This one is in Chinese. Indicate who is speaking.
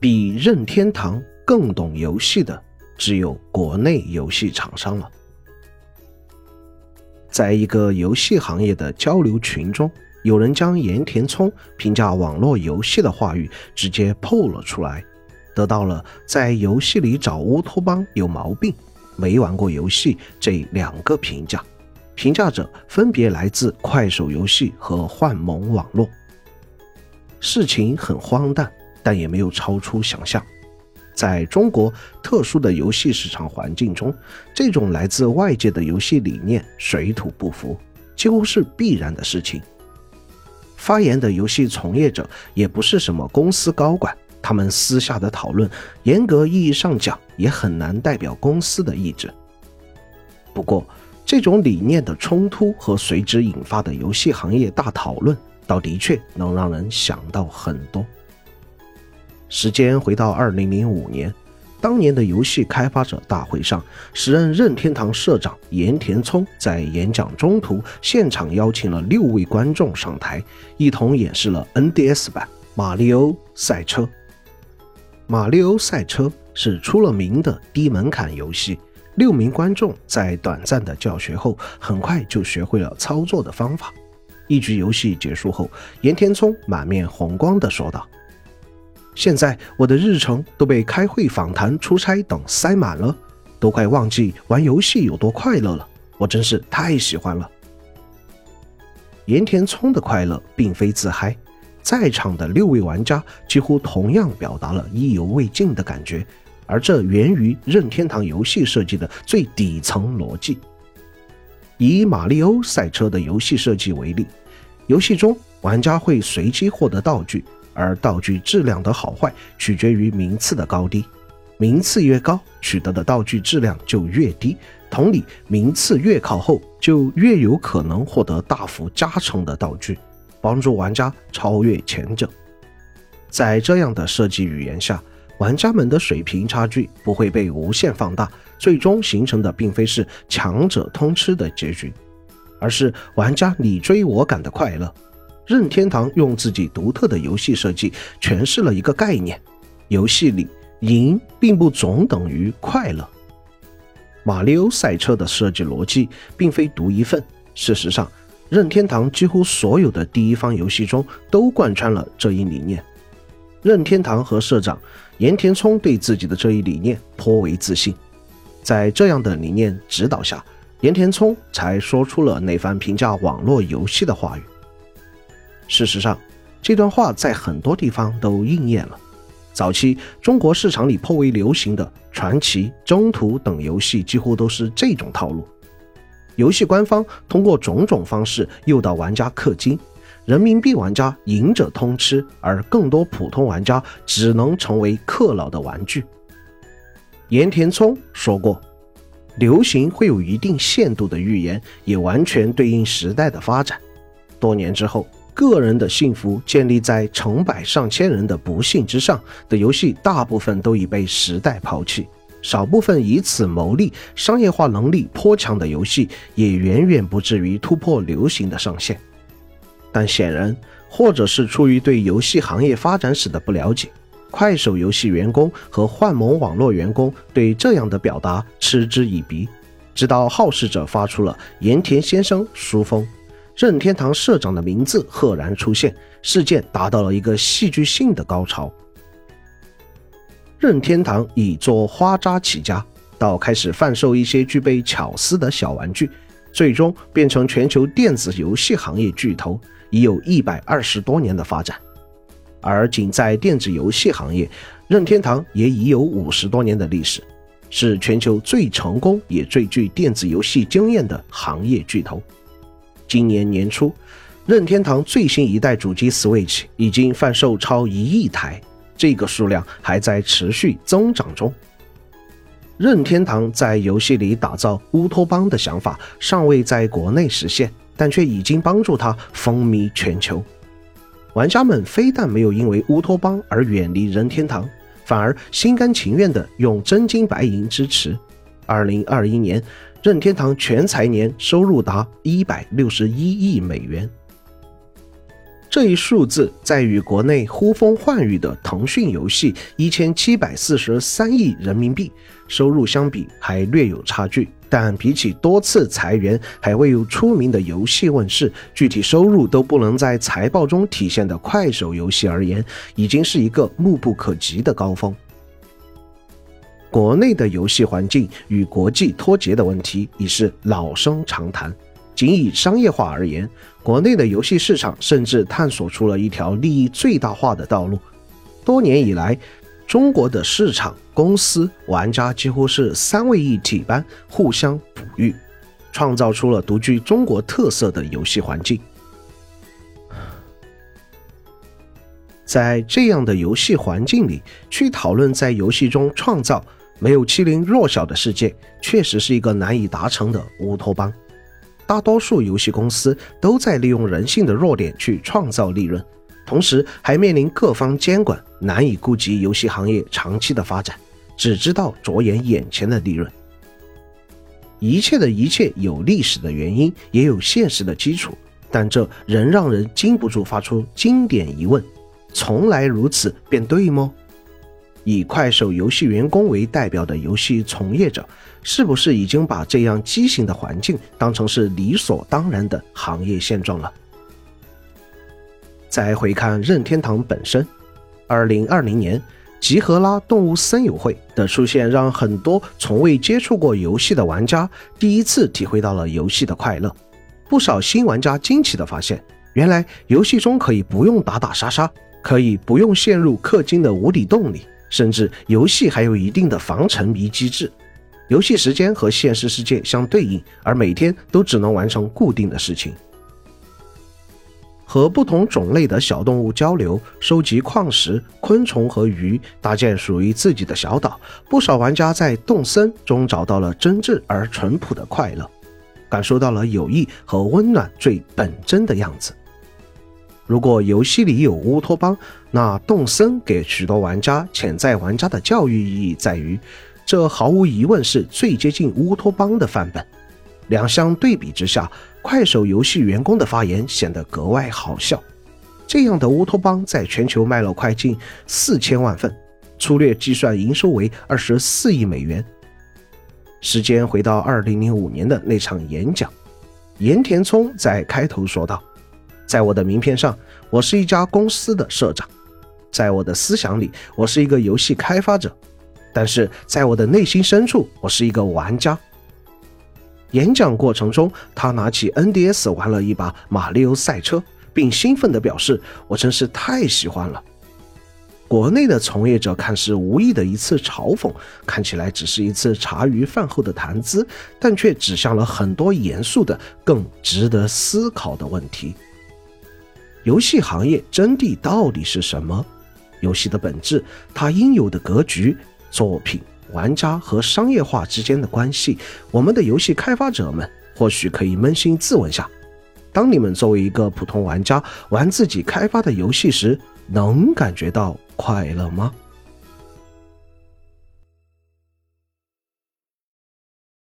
Speaker 1: 比任天堂更懂游戏的，只有国内游戏厂商了。在一个游戏行业的交流群中，有人将岩田聪评价网络游戏的话语直接 PO 了出来，得到了在游戏里找乌托邦有毛病，没玩过游戏这两个评价。评价者分别来自快手游戏和幻盟网络。事情很荒诞，但也没有超出想象。在中国特殊的游戏市场环境中，这种来自外界的游戏理念水土不服，几乎是必然的事情。发言的游戏从业者也不是什么公司高管，他们私下的讨论，严格意义上讲，也很难代表公司的意志。不过，这种理念的冲突和随之引发的游戏行业大讨论，倒的确能让人想到很多。时间回到二零零五年，当年的游戏开发者大会上，时任任天堂社长岩田聪在演讲中途现场邀请了六位观众上台，一同演示了 NDS 版《马里奥赛车》。《马里奥赛车》是出了名的低门槛游戏，六名观众在短暂的教学后，很快就学会了操作的方法。一局游戏结束后，岩田聪满面红光地说道。现在我的日程都被开会、访谈、出差等塞满了，都快忘记玩游戏有多快乐了。我真是太喜欢了。岩田聪的快乐并非自嗨，在场的六位玩家几乎同样表达了意犹未尽的感觉，而这源于任天堂游戏设计的最底层逻辑。以马里奥赛车的游戏设计为例，游戏中玩家会随机获得道具。而道具质量的好坏取决于名次的高低，名次越高，取得的道具质量就越低。同理，名次越靠后，就越有可能获得大幅加成的道具，帮助玩家超越前者。在这样的设计语言下，玩家们的水平差距不会被无限放大，最终形成的并非是强者通吃的结局，而是玩家你追我赶的快乐。任天堂用自己独特的游戏设计诠释了一个概念：游戏里赢并不总等于快乐。马里奥赛车的设计逻辑并非独一份，事实上，任天堂几乎所有的第一方游戏中都贯穿了这一理念。任天堂和社长岩田聪对自己的这一理念颇为自信，在这样的理念指导下，岩田聪才说出了那番评价网络游戏的话语。事实上，这段话在很多地方都应验了。早期中国市场里颇为流行的传奇、中途等游戏，几乎都是这种套路。游戏官方通过种种方式诱导玩家氪金，人民币玩家赢者通吃，而更多普通玩家只能成为氪佬的玩具。岩田聪说过：“流行会有一定限度的预言，也完全对应时代的发展。”多年之后。个人的幸福建立在成百上千人的不幸之上的游戏，大部分都已被时代抛弃。少部分以此牟利、商业化能力颇强的游戏，也远远不至于突破流行的上限。但显然，或者是出于对游戏行业发展史的不了解，快手游戏员工和幻盟网络员工对这样的表达嗤之以鼻。直到好事者发出了“盐田先生书封”。任天堂社长的名字赫然出现，事件达到了一个戏剧性的高潮。任天堂以做花渣起家，到开始贩售一些具备巧思的小玩具，最终变成全球电子游戏行业巨头，已有一百二十多年的发展。而仅在电子游戏行业，任天堂也已有五十多年的历史，是全球最成功也最具电子游戏经验的行业巨头。今年年初，任天堂最新一代主机 Switch 已经贩售超一亿台，这个数量还在持续增长中。任天堂在游戏里打造乌托邦的想法尚未在国内实现，但却已经帮助它风靡全球。玩家们非但没有因为乌托邦而远离任天堂，反而心甘情愿地用真金白银支持。二零二一年。任天堂全财年收入达一百六十一亿美元。这一数字在与国内呼风唤雨的腾讯游戏一千七百四十三亿人民币收入相比，还略有差距。但比起多次裁员还未有出名的游戏问世，具体收入都不能在财报中体现的快手游戏而言，已经是一个目不可及的高峰。国内的游戏环境与国际脱节的问题已是老生常谈。仅以商业化而言，国内的游戏市场甚至探索出了一条利益最大化的道路。多年以来，中国的市场、公司、玩家几乎是三位一体般互相哺育，创造出了独具中国特色的游戏环境。在这样的游戏环境里，去讨论在游戏中创造没有欺凌弱小的世界，确实是一个难以达成的乌托邦。大多数游戏公司都在利用人性的弱点去创造利润，同时还面临各方监管，难以顾及游戏行业长期的发展，只知道着眼眼前的利润。一切的一切有历史的原因，也有现实的基础，但这仍让人禁不住发出经典疑问：从来如此便对吗？以快手游戏员工为代表的游戏从业者，是不是已经把这样畸形的环境当成是理所当然的行业现状了？再回看任天堂本身，二零二零年集合啦动物森友会的出现，让很多从未接触过游戏的玩家第一次体会到了游戏的快乐。不少新玩家惊奇地发现，原来游戏中可以不用打打杀杀，可以不用陷入氪金的无底洞里。甚至游戏还有一定的防沉迷机制，游戏时间和现实世界相对应，而每天都只能完成固定的事情。和不同种类的小动物交流，收集矿石、昆虫和鱼，搭建属于自己的小岛。不少玩家在动森中找到了真挚而淳朴的快乐，感受到了友谊和温暖最本真的样子。如果游戏里有乌托邦，那动森给许多玩家、潜在玩家的教育意义在于，这毫无疑问是最接近乌托邦的范本。两相对比之下，快手游戏员工的发言显得格外好笑。这样的乌托邦在全球卖了快近四千万份，粗略计算营收为二十四亿美元。时间回到二零零五年的那场演讲，岩田聪在开头说道。在我的名片上，我是一家公司的社长；在我的思想里，我是一个游戏开发者；但是在我的内心深处，我是一个玩家。演讲过程中，他拿起 NDS 玩了一把《马里奥赛车》，并兴奋地表示：“我真是太喜欢了。”国内的从业者看似无意的一次嘲讽，看起来只是一次茶余饭后的谈资，但却指向了很多严肃的、更值得思考的问题。游戏行业真谛到底是什么？游戏的本质，它应有的格局、作品、玩家和商业化之间的关系，我们的游戏开发者们或许可以扪心自问下：当你们作为一个普通玩家玩自己开发的游戏时，能感觉到快乐吗？